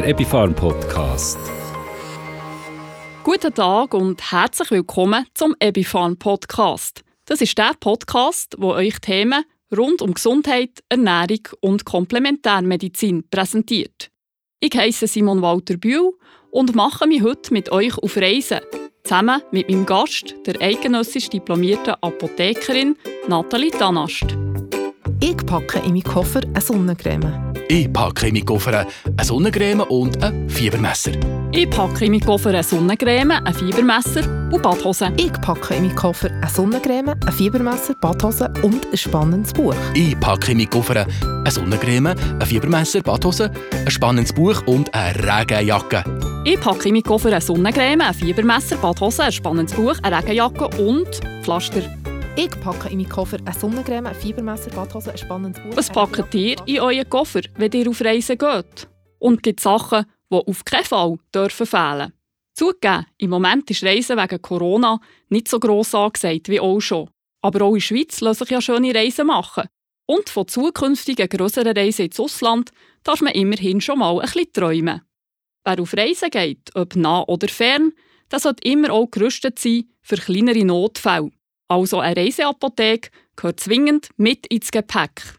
der Epifarm Podcast. Guten Tag und herzlich willkommen zum Epifarm Podcast. Das ist der Podcast, wo euch Themen rund um Gesundheit, Ernährung und Komplementärmedizin präsentiert. Ich heiße Simon Walter Bühl und mache mich heute mit euch auf Reisen, zusammen mit meinem Gast, der eidgenössisch diplomierten Apothekerin Nathalie Danast. Ich packe in meinen Koffer eine Sonnencreme. Ich packe in meinen Koffer eine Sonnencreme und ein Fiebermesser. Ich packe in meinen Koffer eine Sonnencreme, ein Fiebermesser und Badhose. Ich packe in meinen Koffer eine Sonnencreme, ein Fiebermesser, Badhose und ein spannendes Buch. Ich packe in meinen Koffer eine Sonnencreme, ein Fiebermesser, Badhose, ein spannendes Buch und eine Regenjacke. Ich packe in meinen Koffer eine Sonnencreme, ein Fiebermesser, Badhose, ein spannendes Buch, eine Regenjacke und Pflaster. Ich packe in meinen Koffer eine Sonnencreme, ein Fiebermesser, Badhose, ein spannendes Buch. Was packt ihr in euren Koffer, wenn ihr auf Reisen geht? Und gibt Sachen, die auf keinen Fall dürfen fehlen Zugegeben, im Moment ist Reisen wegen Corona nicht so gross angesagt wie auch schon. Aber auch in der Schweiz lassen sich ja schöne Reisen machen. Und von zukünftigen grösseren Reisen ins Ausland darf man immerhin schon mal ein bisschen träumen. Wer auf Reisen geht, ob nah oder fern, der sollte immer auch gerüstet sein für kleinere Notfälle. Also eine Reiseapotheke gehört zwingend mit ins Gepäck.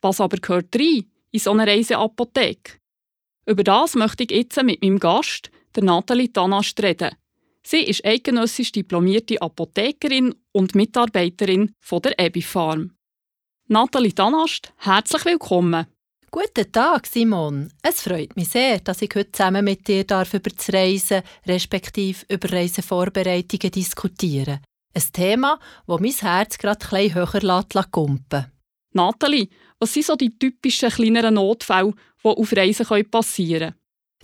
Was aber gehört rein in so eine Reiseapotheke? Über das möchte ich jetzt mit meinem Gast, der Nathalie Tanast, reden. Sie ist eidgenössisch diplomierte Apothekerin und Mitarbeiterin von der Ebifarm. Nathalie Tanast, herzlich willkommen. Guten Tag, Simon. Es freut mich sehr, dass ich heute zusammen mit dir darf über das Reisen, respektive über Reisevorbereitungen diskutieren. Ein Thema, das mein Herz gerade etwas höher kumpen. Nathalie, was sind so die typischen kleineren Notfälle, die auf Reisen passieren können?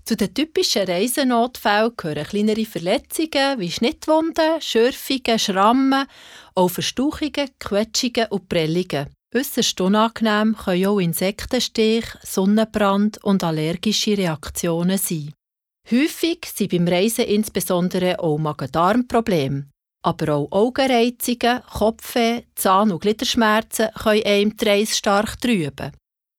Zu den typischen Reisenotfällen gehören kleinere Verletzungen wie Schnittwunden, Schürfungen, Schrammen, auch Verstauchungen, Quetschungen und Prellungen. Äußerst unangenehm können auch Insektenstich, Sonnenbrand und allergische Reaktionen sein. Häufig sind beim Reisen insbesondere auch Magen-Darm-Probleme. Aber auch Augenreizungen, Kopfweh, Zahn- und Gliederschmerzen können einem die Reise stark trüben.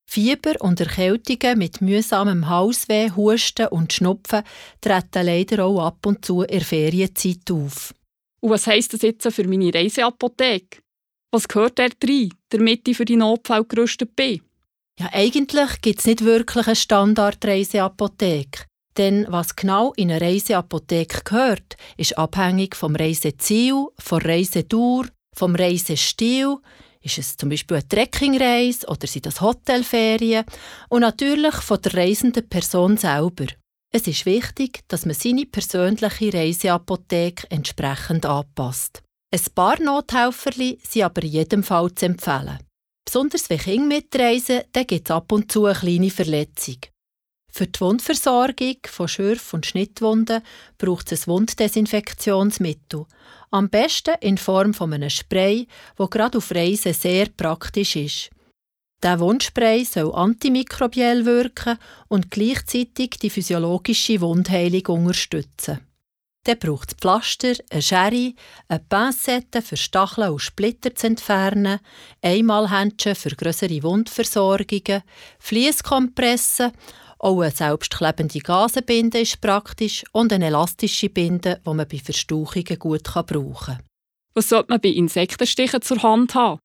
Fieber und Erkältungen mit mühsamem Hausweh, Husten und Schnupfen treten leider auch ab und zu in der Ferienzeit auf. Und was heisst das jetzt für meine Reiseapotheke? Was gehört dort rein, damit ich für die Notfälle gerüstet bin? Ja, eigentlich gibt es nicht wirklich eine Standard-Reiseapotheke. Denn was genau in eine Reiseapotheke gehört, ist abhängig vom Reiseziel, von Reisedauer, vom Reisestil. Ist es zum Beispiel eine Trekkingreise oder sind das Hotelferien? Und natürlich von der reisenden Person selber. Es ist wichtig, dass man seine persönliche Reiseapotheke entsprechend anpasst. Ein paar Nothelferli sind aber in jedem Fall zu empfehlen. Besonders wenn Kinder mitreisen, dann gibt es ab und zu eine kleine Verletzung. Für die Wundversorgung von Schürf- und Schnittwunden braucht es ein Wunddesinfektionsmittel. Am besten in Form von einem Spray, wo gerade auf Reisen sehr praktisch ist. Der Wundspray soll antimikrobiell wirken und gleichzeitig die physiologische Wundheilung unterstützen. Dann braucht es Pflaster, eine Schere, eine Pincette für Stacheln und Splitter zu entfernen, Einmalhändchen für größere Wundversorgungen, Fließkompressen auch eine selbstklebende Gasenbinde ist praktisch und eine elastische Binde, die man bei Verstauchungen gut brauchen kann. Was sollte man bei Insektenstichen zur Hand haben?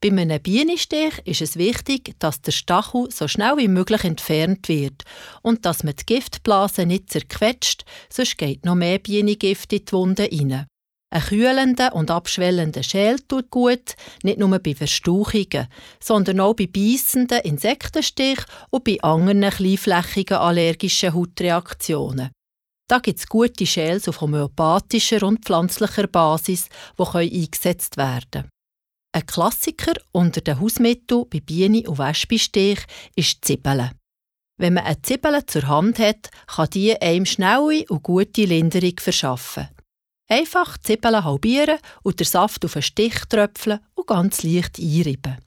Bei einem Bienenstich ist es wichtig, dass der Stachel so schnell wie möglich entfernt wird und dass man die Giftblase nicht zerquetscht, sonst geht noch mehr Bienengift in die Wunde rein. Ein kühlender und abschwellender Schäl tut gut, nicht nur bei Verstauchungen, sondern auch bei beißenden Insektenstich und bei anderen kleinflächigen allergischen Hautreaktionen. Da gibt es gute Schäls auf homöopathischer und pflanzlicher Basis, die eingesetzt werden können. Ein Klassiker unter den Hausmitteln bei Bienen- und Wespenstich ist Zwiebeln. Wenn man eine Zwiebel zur Hand hat, kann die einem schnelle und gute Linderung verschaffen. Einfach die Zwiebeln halbieren und den Saft auf einen Stich tröpfeln und ganz leicht einreiben.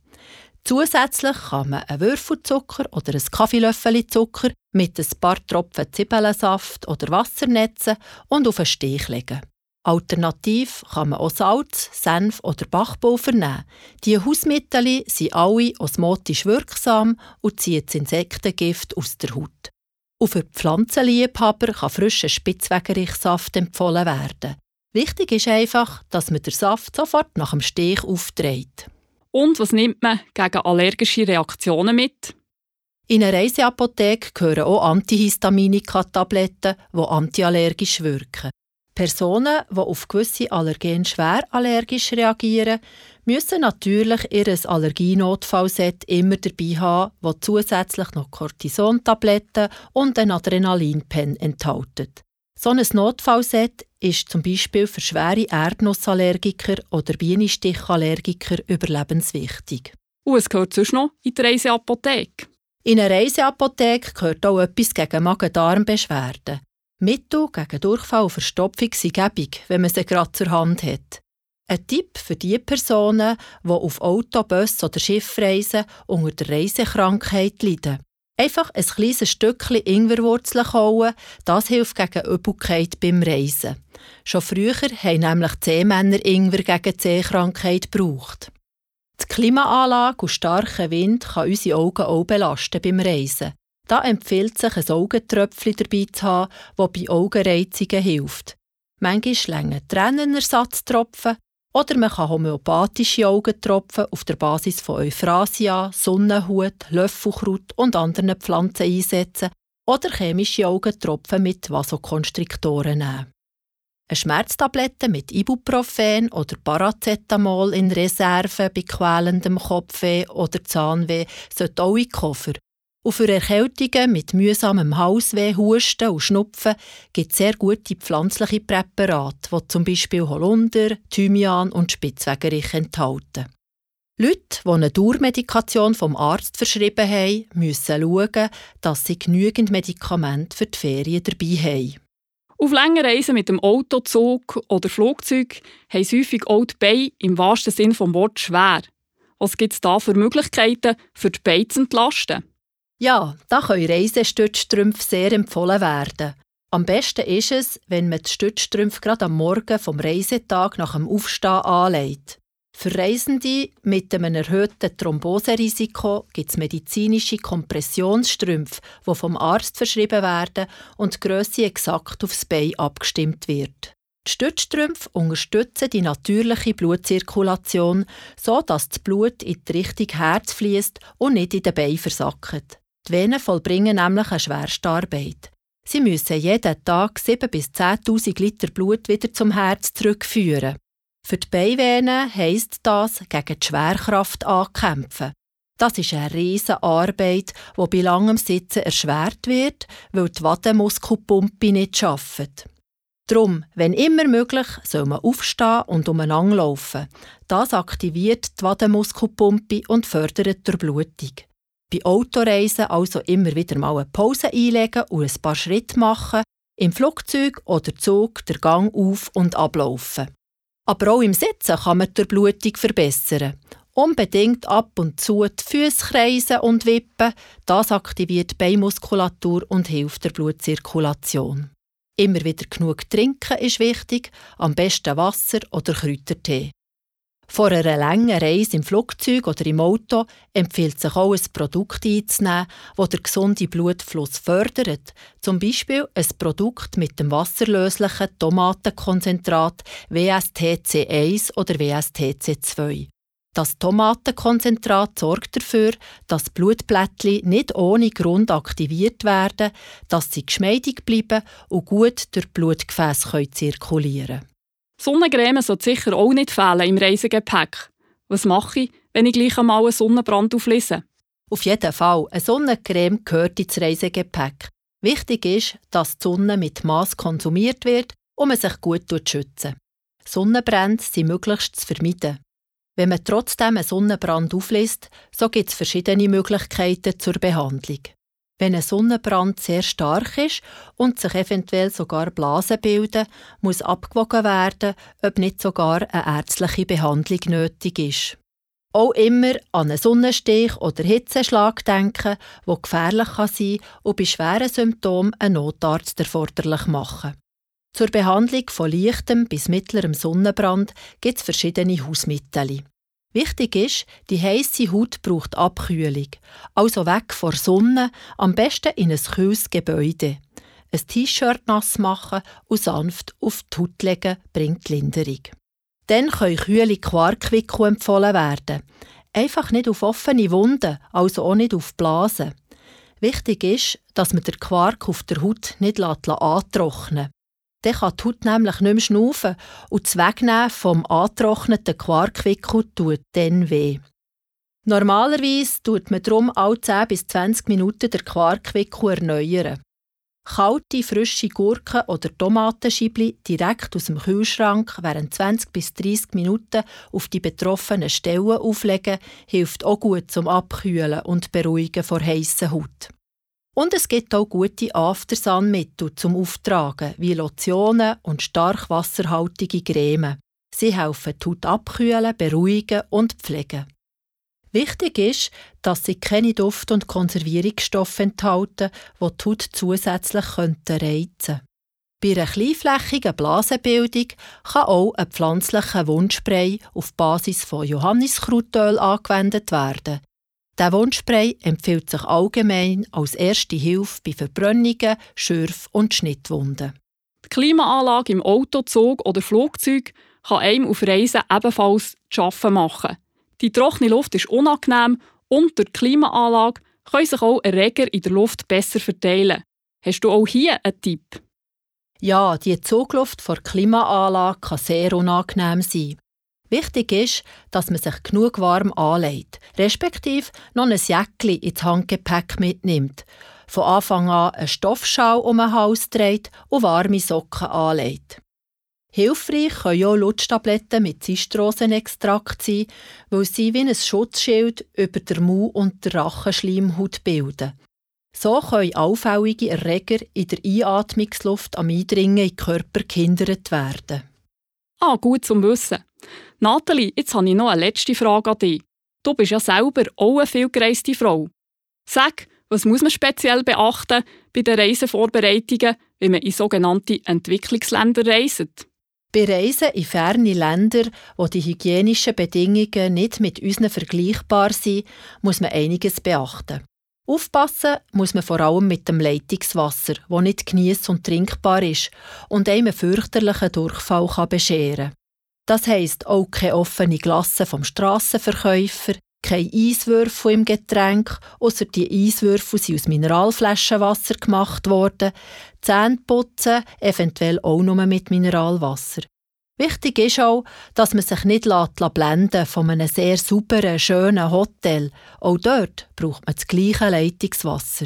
Zusätzlich kann man einen Würfelzucker oder ein Kaffeelöffel Zucker mit ein paar Tropfen Zwiebelsaft oder Wasser netzen und auf einen Stich legen. Alternativ kann man auch Salz, Senf oder Backpulver nehmen. Die Hausmittel sind alle osmotisch wirksam und ziehen das Insektengift aus der Haut. Und für Pflanzenliebhaber kann frischer Spitzwegerich-Saft empfohlen werden. Wichtig ist einfach, dass man den Saft sofort nach dem Stich aufträgt. Und was nimmt man gegen allergische Reaktionen mit? In einer Reiseapotheke gehören auch Antihistaminika-Tabletten, die antiallergisch wirken. Personen, die auf gewisse Allergene schwer allergisch reagieren, müssen natürlich ihr Allergienotfallset immer dabei haben, das zusätzlich noch Cortisontabletten und ein Adrenalinpen enthält. So ein Notfallset ist zum Beispiel für schwere Erdnussallergiker oder Bienenstichallergiker überlebenswichtig. Und es gehört sonst noch in die Reiseapotheke. In einer Reiseapotheke gehört auch etwas gegen Magen-Darm-Beschwerden. Mittel gegen Durchfall und Verstopfung sind gäbig, wenn man sie gerade zur Hand hat. Ein Tipp für die Personen, die auf Auto, Bus oder Schiff reisen unter der Reisekrankheit leiden. Einfach ein kleines Stückchen Ingwerwurzeln kauen, das hilft gegen Übelkeit beim Reisen. Schon früher haben nämlich Zehmänner Ingwer gegen Zehkrankheit gebraucht. Die Klimaanlage und starker Wind kann unsere Augen auch belasten beim Reisen. Da empfiehlt sich ein Augentröpfchen dabei zu haben, das bei Augenreizungen hilft. Manchmal länger Tränenersatztropfen oder man kann homöopathische Augentropfen auf der Basis von Euphrasia, Sonnenhut, Löffelkraut und anderen Pflanzen einsetzen oder chemische Augentropfen mit Vasokonstriktoren nehmen. Eine Schmerztablette mit Ibuprofen oder Paracetamol in Reserve bei quälendem Kopfweh oder Zahnweh sollte auch in Koffer. Und für Erkältungen mit mühsamem Hausweh, Husten und Schnupfen gibt es sehr gute pflanzliche Präparate, die zum Beispiel Holunder, Thymian und Spitzwegerich enthalten. Leute, die eine Dauermedikation vom Arzt verschrieben haben, müssen schauen, dass sie genügend Medikamente für die Ferien dabei haben. Auf langen Reisen mit dem Auto, Zug oder Flugzeug haben sie häufig auch die Beine im wahrsten Sinne des Wortes schwer. Was gibt es da für Möglichkeiten, für die Beine zu entlasten? Ja, da können Reisestützstrümpfe sehr empfohlen werden. Am besten ist es, wenn man die Stützstrümpfe gerade am Morgen vom Reisetag nach dem Aufstehen anlegt. Für Reisende mit einem erhöhten Thromboserisiko gibt es medizinische Kompressionsstrümpfe, die vom Arzt verschrieben werden und die Grösse exakt aufs Bein abgestimmt wird. Die Stützstrümpfe unterstützen die natürliche Blutzirkulation, so dass das Blut in die Richtung Herz fließt und nicht in den Bein versackt. Die Venen vollbringen nämlich eine schwerste Arbeit. Sie müssen jeden Tag 7.000 bis 10.000 Liter Blut wieder zum Herz zurückführen. Für die Beinvenen heisst das, gegen die Schwerkraft ankämpfen. Das ist eine riesige Arbeit, die bei langem Sitzen erschwert wird, weil die Wadenmuskelpumpe nicht arbeitet. Drum, wenn immer möglich, soll man aufstehen und umeinander laufen. Das aktiviert die Wadenmuskelpumpe und fördert die Blutung. Bei Autoreisen also immer wieder mal eine Pause einlegen und ein paar Schritte machen, im Flugzeug oder Zug der Gang auf- und ablaufen. Aber auch im Sitzen kann man die Blutung verbessern. Unbedingt ab und zu die Füße kreisen und wippen, das aktiviert die Beinmuskulatur und hilft der Blutzirkulation. Immer wieder genug trinken ist wichtig, am besten Wasser oder Kräutertee. Vor einer langen Reise im Flugzeug oder im Auto empfiehlt sich auch ein Produkt einzunehmen, das den gesunden Blutfluss fördert. Zum Beispiel ein Produkt mit dem wasserlöslichen Tomatenkonzentrat WSTC1 oder WSTC2. Das Tomatenkonzentrat sorgt dafür, dass Blutblättchen nicht ohne Grund aktiviert werden, dass sie geschmeidig bleiben und gut durch Blutgefäße zirkulieren können. Sonnencreme sollte sicher auch nicht fehlen im Reisegepäck. Was mache ich, wenn ich gleich einmal einen Sonnenbrand auflese? Auf jeden Fall, eine Sonnencreme gehört ins Reisegepäck. Wichtig ist, dass die Sonne mit Maß konsumiert wird und man sich gut schützen Sonnenbrände sind möglichst zu vermeiden. Wenn man trotzdem einen Sonnenbrand auflässt, so gibt es verschiedene Möglichkeiten zur Behandlung. Wenn ein Sonnenbrand sehr stark ist und sich eventuell sogar Blasen bilden, muss abgewogen werden, ob nicht sogar eine ärztliche Behandlung nötig ist. Auch immer an einen Sonnenstich oder Hitzeschlag denken, wo gefährlich kann sein und bei schweren Symptomen einen Notarzt erforderlich machen. Zur Behandlung von leichtem bis mittlerem Sonnenbrand gibt es verschiedene Hausmittel. Wichtig ist, die heiße Haut braucht Abkühlung. Also weg vor Sonne, am besten in ein kühles Gebäude. Ein T-Shirt nass machen und sanft auf die Haut legen bringt Linderung. Dann können kühle Quarkwickel empfohlen werden. Einfach nicht auf offene Wunden, also auch nicht auf Blasen. Wichtig ist, dass man den Quark auf der Haut nicht antrocknen. Dann kann die Haut nämlich nicht mehr schnaufen und das Wegnehmen vom angetrockneten Quarkwickel tut dann weh. Normalerweise tut man darum alle 10 bis 20 Minuten den Quarkwickel erneuern. Kalte, frische Gurken oder Tomatenschibli direkt aus dem Kühlschrank während 20 bis 30 Minuten auf die betroffenen Stellen auflegen, hilft auch gut zum Abkühlen und Beruhigen vor heissen Haut. Und es gibt auch gute Aftersun-Mittel zum Auftragen, wie Lotionen und stark wasserhaltige Creme. Sie helfen die Haut abkühlen, beruhigen und pflegen. Wichtig ist, dass sie keine Duft- und Konservierungsstoffe enthalten, die die Haut zusätzlich reizen könnten. Bei einer kleinflächigen Blasenbildung kann auch ein pflanzlicher Wundspray auf Basis von Johanniskrautöl angewendet werden. Der Wundspray empfiehlt sich allgemein als erste Hilfe bei Verbrennungen, Schürf- und Schnittwunden. Die Klimaanlage im Auto, Zug oder Flugzeug kann einem auf Reisen ebenfalls zu arbeiten machen. Die trockene Luft ist unangenehm und durch die Klimaanlage können sich auch Erreger in der Luft besser verteilen. Hast du auch hier einen Tipp? Ja, die Zugluft vor Klimaanlage kann sehr unangenehm sein. Wichtig ist, dass man sich genug warm anlegt, respektive noch ein Jäckchen ins Handgepäck mitnimmt. Von Anfang an einen Stoffschal um den Hals dreht und warme Socken anlegt. Hilfreich können auch Lutschtabletten mit Zistrosenextrakt sein, weil sie wie ein Schutzschild über der Mau- und der Rachenschleimhaut bilden. So können auffällige Erreger in der Einatmungsluft am Eindringen in den Körper gehindert werden. Ah, gut zum Wissen. Nathalie, jetzt habe ich noch eine letzte Frage an dich. Du bist ja selber auch eine vielgereiste Frau. Sag, was muss man speziell beachten bei den Reisevorbereitungen, wenn man in sogenannte Entwicklungsländer reist? Bei Reisen in ferne Länder, wo die hygienischen Bedingungen nicht mit unseren vergleichbar sind, muss man einiges beachten. Aufpassen muss man vor allem mit dem Leitungswasser, das nicht geniess und trinkbar ist und einem einen fürchterlichen Durchfall kann bescheren Das heisst auch keine offene Glasse vom Strassenverkäufer, keine Eiswürfel im Getränk, außer die Eiswürfel sind aus Mineralflaschenwasser gemacht worden, Zähne putzen, eventuell auch nur mit Mineralwasser. Wichtig ist auch, dass man sich nicht blenden von einem sehr sauberen, schönen Hotel. Auch dort braucht man das gleiche Leitungswasser.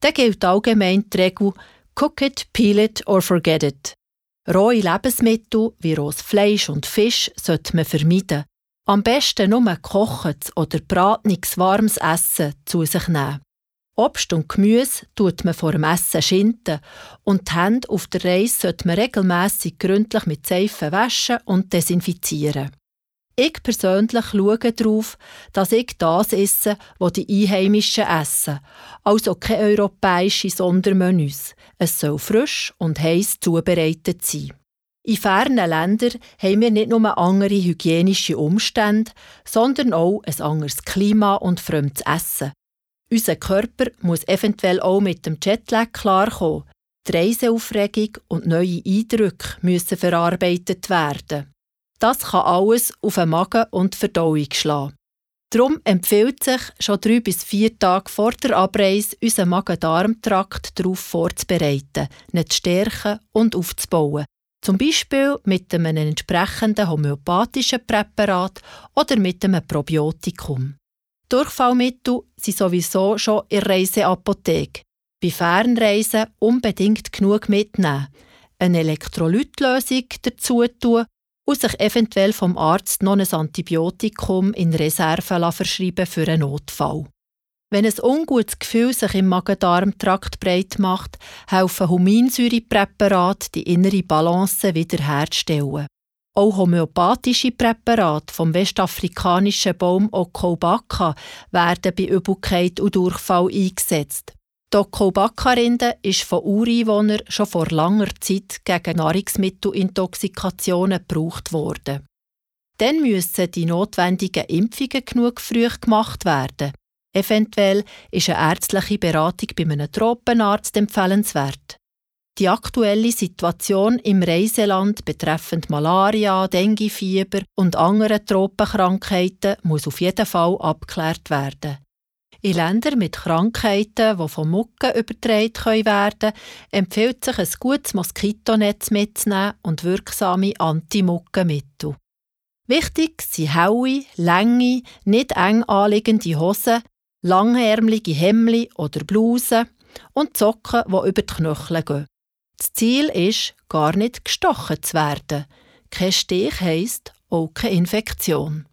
Dann gilt allgemein die Regel Cook it, peel it or forget it. Rohe Lebensmittel wie rohes Fleisch und Fisch sollte man vermeiden. Am besten nur gekochtes oder bratenes warmes Essen zu sich nehmen. Obst und Gemüse tut man vor dem Essen schinden und die Hände auf der Reise sollte man regelmässig gründlich mit Seife waschen und desinfizieren. Ich persönlich schaue darauf, dass ich das esse, was die Einheimischen essen, also keine europäischen Sondermenüs. Es soll frisch und heiß zubereitet sein. In fernen Ländern haben wir nicht nur andere hygienische Umstände, sondern auch ein anderes Klima und fremdes Essen. Unser Körper muss eventuell auch mit dem Jetlag klarkommen. Die Reiseaufregung und neue Eindrücke müssen verarbeitet werden. Das kann alles auf den Magen und Verdauung schlagen. Darum empfiehlt sich, schon drei bis vier Tage vor der Abreise unseren Magen-Darm-Trakt darauf vorzubereiten, ihn zu stärken und aufzubauen, zum Beispiel mit einem entsprechenden homöopathischen Präparat oder mit einem Probiotikum. Durchfallmittel sind sowieso schon in Reiseapotheke. Bei Fernreisen unbedingt genug mitnehmen, eine Elektrolytlösung dazu tun und sich eventuell vom Arzt noch ein Antibiotikum in Reserve verschreiben für einen Notfall. Wenn ein ungutes Gefühl sich im Magen-Darm-Trakt breit macht, helfen Huminsäurepräparate, die innere Balance wiederherzustellen. Auch homöopathische Präparate vom westafrikanischen Baum Okobaka werden bei Übelkeit und Durchfall eingesetzt. Die Okobaka-Rinde ist von Ureinwohnern schon vor langer Zeit gegen Nahrungsmittelintoxikationen gebraucht worden. Dann müssen die notwendigen Impfungen genug früh gemacht werden. Eventuell ist eine ärztliche Beratung bei einem Tropenarzt empfehlenswert. Die aktuelle Situation im Reiseland betreffend Malaria, Denguefieber und andere Tropenkrankheiten muss auf jeden Fall abgeklärt werden. In Ländern mit Krankheiten, die von Mucken übertragen werden können, empfiehlt sich ein gutes Moskitonetz mitzunehmen und wirksame Anti-Muckenmittel. Wichtig sind helle, lange, nicht eng anliegende Hosen, langärmelige Hemden oder Blusen und Socken, die über die Knöchel gehen. Das Ziel ist, gar nicht gestochen zu werden. Kein Stich heisst auch keine Infektion.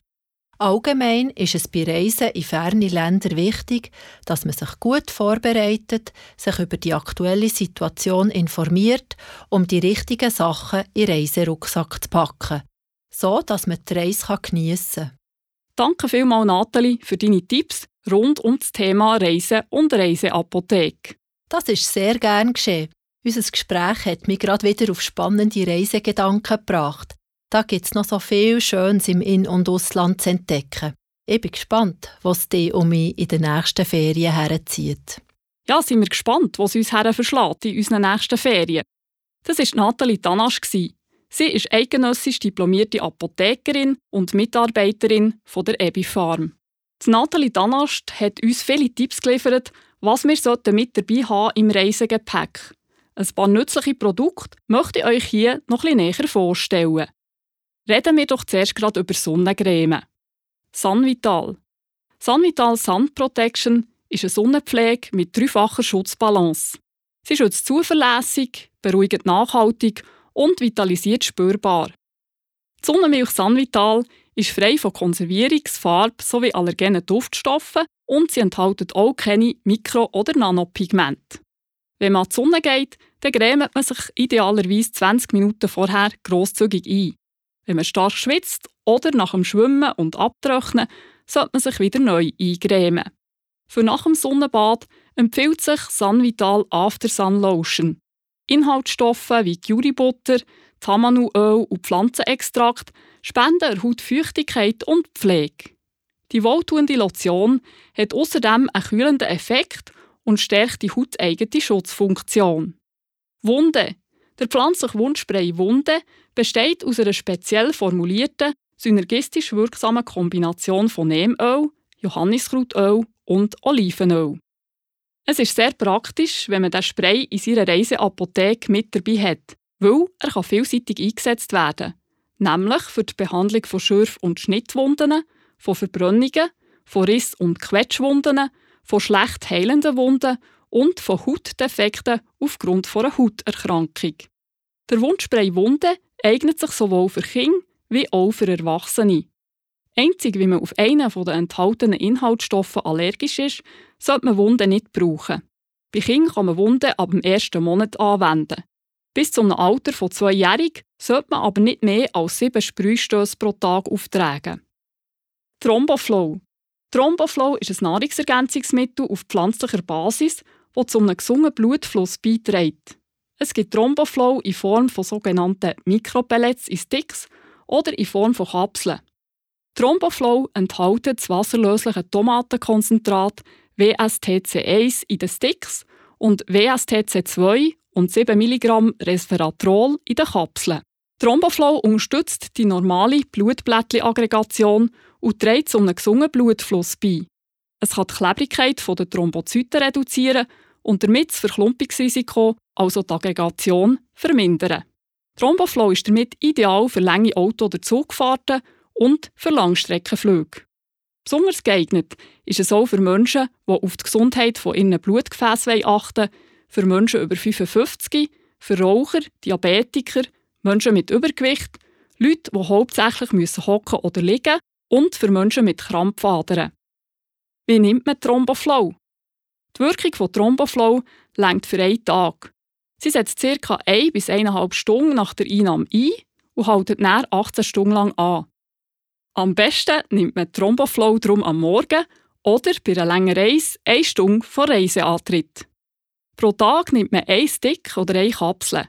Allgemein ist es bei Reisen in ferne Länder wichtig, dass man sich gut vorbereitet, sich über die aktuelle Situation informiert, um die richtigen Sachen in den Reiserucksack zu packen, so dass man die Reise geniessen kann. Danke vielmals, Nathalie, für deine Tipps rund um das Thema Reisen und Reiseapotheke. Das ist sehr gern geschehen. Unser Gespräch hat mich gerade wieder auf spannende Reisegedanken gebracht. Da gibt es noch so viel Schönes im In- und Ausland zu entdecken. Ich bin gespannt, was dich um mich in den nächsten Ferien herzieht. Ja, sind wir gespannt, was uns her verschlägt in unseren nächsten Ferien. Das war Nathalie Tanasch. Sie ist eidgenössisch diplomierte Apothekerin und Mitarbeiterin von der Ebi Farm. Die Nathalie Danast hat uns viele Tipps geliefert, was wir mit dabei haben im Reisegepäck. Ein paar nützliche Produkte möchte ich euch hier noch etwas näher vorstellen. Reden wir doch zuerst gerade über Sonnencreme. Sunvital. Sunvital Sun Protection ist eine Sonnenpflege mit dreifacher Schutzbalance. Sie schützt zuverlässig, beruhigt nachhaltig und vitalisiert spürbar. Die Sonnenmilch Sunvital ist frei von Konservierungs-, Farb- sowie allergenen Duftstoffen und sie enthält auch keine Mikro- oder Nanopigmente. Wenn man an die Sonne geht, dann grämt man sich idealerweise 20 Minuten vorher grosszügig ein. Wenn man stark schwitzt oder nach dem Schwimmen und Abtrocknen, sollte man sich wieder neu eingremen. Für nach dem Sonnenbad empfiehlt sich Sunvital After Sun Lotion. Inhaltsstoffe wie Currybutter, Tamanuöl und Pflanzenextrakt spenden der Haut Feuchtigkeit und Pflege. Die wohltuende Lotion hat außerdem einen kühlenden Effekt und stärkt die hauteigene Schutzfunktion. Wunde. Der pflanzliche Wundspray Wunde besteht aus einer speziell formulierten, synergistisch wirksamen Kombination von Nehmöl, Johanniskrautöl und Olivenöl. Es ist sehr praktisch, wenn man den Spray in seiner Reiseapotheke mit dabei hat, weil er kann vielseitig eingesetzt werden nämlich für die Behandlung von Schürf- und Schnittwunden, von Verbrennungen, von Riss- und Quetschwunden, von schlecht heilenden Wunden und von Hautdefekten aufgrund einer Hauterkrankung. Der Wundspray Wunde eignet sich sowohl für Kinder wie auch für Erwachsene. Einzig, wie man auf einen der enthaltenen Inhaltsstoffe allergisch ist, sollte man Wunden nicht brauchen. Bei Kindern kann man Wunden ab dem ersten Monat anwenden. Bis zu einem Alter von zweijährig sollte man aber nicht mehr als sieben Sprühstöße pro Tag auftragen. Thromboflow. Thromboflow ist ein Nahrungsergänzungsmittel auf pflanzlicher Basis, das zu einem gesunden Blutfluss beiträgt. Es gibt Thromboflow in Form von sogenannten Mikropellets in Sticks oder in Form von Kapseln. Thromboflow enthält das wasserlösliche Tomatenkonzentrat WSTC1 in den Sticks und WSTC2 und 7 mg Resveratrol in den Kapseln. Thromboflow unterstützt die normale Blutblättchen-Aggregation und trägt zu einem gesunden Blutfluss bei. Es kann die Klebrigkeit der Thrombozyten reduzieren und damit das Verklumpungsrisiko, also die Aggregation, vermindern. Thromboflow ist damit ideal für lange Auto- oder Zugfahrten und für Langstreckenflüge. Besonders geeignet ist es auch für Menschen, die auf die Gesundheit von ihren Blutgefäßen achten für Menschen über 55, für Raucher, Diabetiker, Menschen mit Übergewicht, Leute, die hauptsächlich müssen hocken oder liegen und für Menschen mit Krampfadern. Wie nimmt man Thromboflow? Die Wirkung von Thromboflow längt für einen Tag. Sie setzt ca. 1 bis 1,5 Stunden nach der Einnahme ein und hält dann 18 Stunden lang an. Am besten nimmt man Thromboflow drum am Morgen oder bei einer langen Reise eine Stunde vor Reiseantritt. Pro Tag nimmt man ein Stick oder eine Kapsel.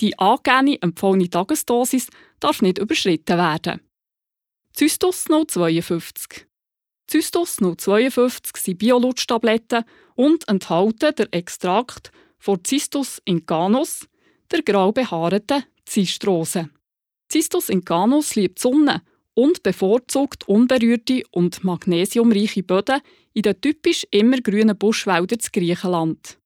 Die angegebene empfohlene Tagesdosis darf nicht überschritten werden. Zystus 052. Zystus 052 sind Biolutschtabletten und enthalten den Extrakt von Cystus incanus, der grau behaarten Zistrose. Cystus incanus liebt Sonne und bevorzugt unberührte und magnesiumreiche Böden in den typisch immergrünen Buschwäldern zu Griechenland.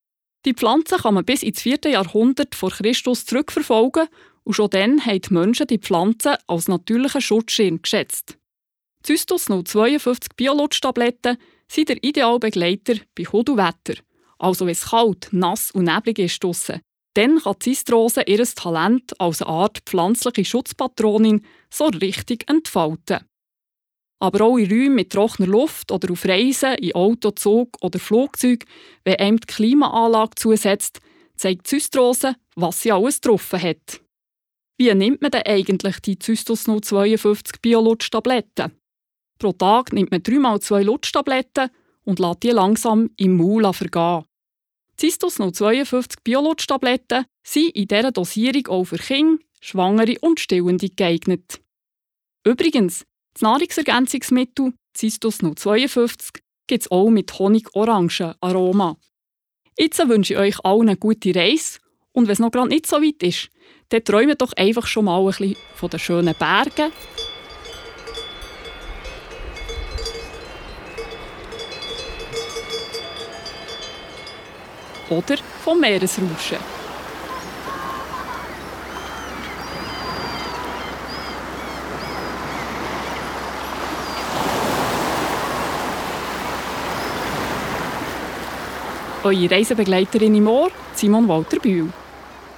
Die Pflanze kann man bis ins 4. Jahrhundert vor Christus zurückverfolgen und schon dann haben die Menschen die Pflanze als natürlichen Schutzschirm geschätzt. Zystus 052 Biolutschtabletten sind der ideale Begleiter bei Hut und Wetter. Also wenn es kalt, nass und neblig ist draussen, dann kann die Zistrose ihr Talent als eine Art pflanzliche Schutzpatronin so richtig entfalten. Aber auch in Räumen mit trockener Luft oder auf Reisen, in Auto, Zug oder Flugzeug, wenn einem die Klimaanlage zusetzt, zeigt die Zystrose, was sie alles getroffen hat. Wie nimmt man denn eigentlich die Zystus 052 Biolutschtabletten? Pro Tag nimmt man dreimal zwei Lutschtabletten und lässt die langsam im Maul vergehen. Zystus 052 Biolutschtabletten sind in dieser Dosierung auch für Kinder, Schwangere und Stillende geeignet. Übrigens, das Nahrungsergänzungsmittel Zystus 052 gibt es auch mit Honig-Orangen-Aroma. Jetzt wünsche ich euch allen eine gute Reise und wenn es noch gerade nicht so weit ist, dann träumt doch einfach schon mal ein bisschen von den schönen Bergen, oder vom Meeresrauschen. Eure Reisebegleiterin im Ohr, Simon Walter Bühl.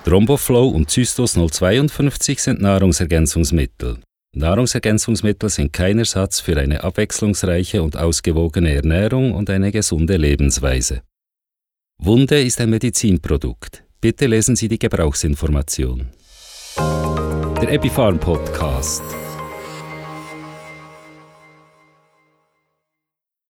Thromboflow und Zystos 052 sind Nahrungsergänzungsmittel. Nahrungsergänzungsmittel sind kein Ersatz für eine abwechslungsreiche und ausgewogene Ernährung und eine gesunde Lebensweise. Wunde ist ein Medizinprodukt. Bitte lesen Sie die Gebrauchsinformation. Der Epifarm Podcast.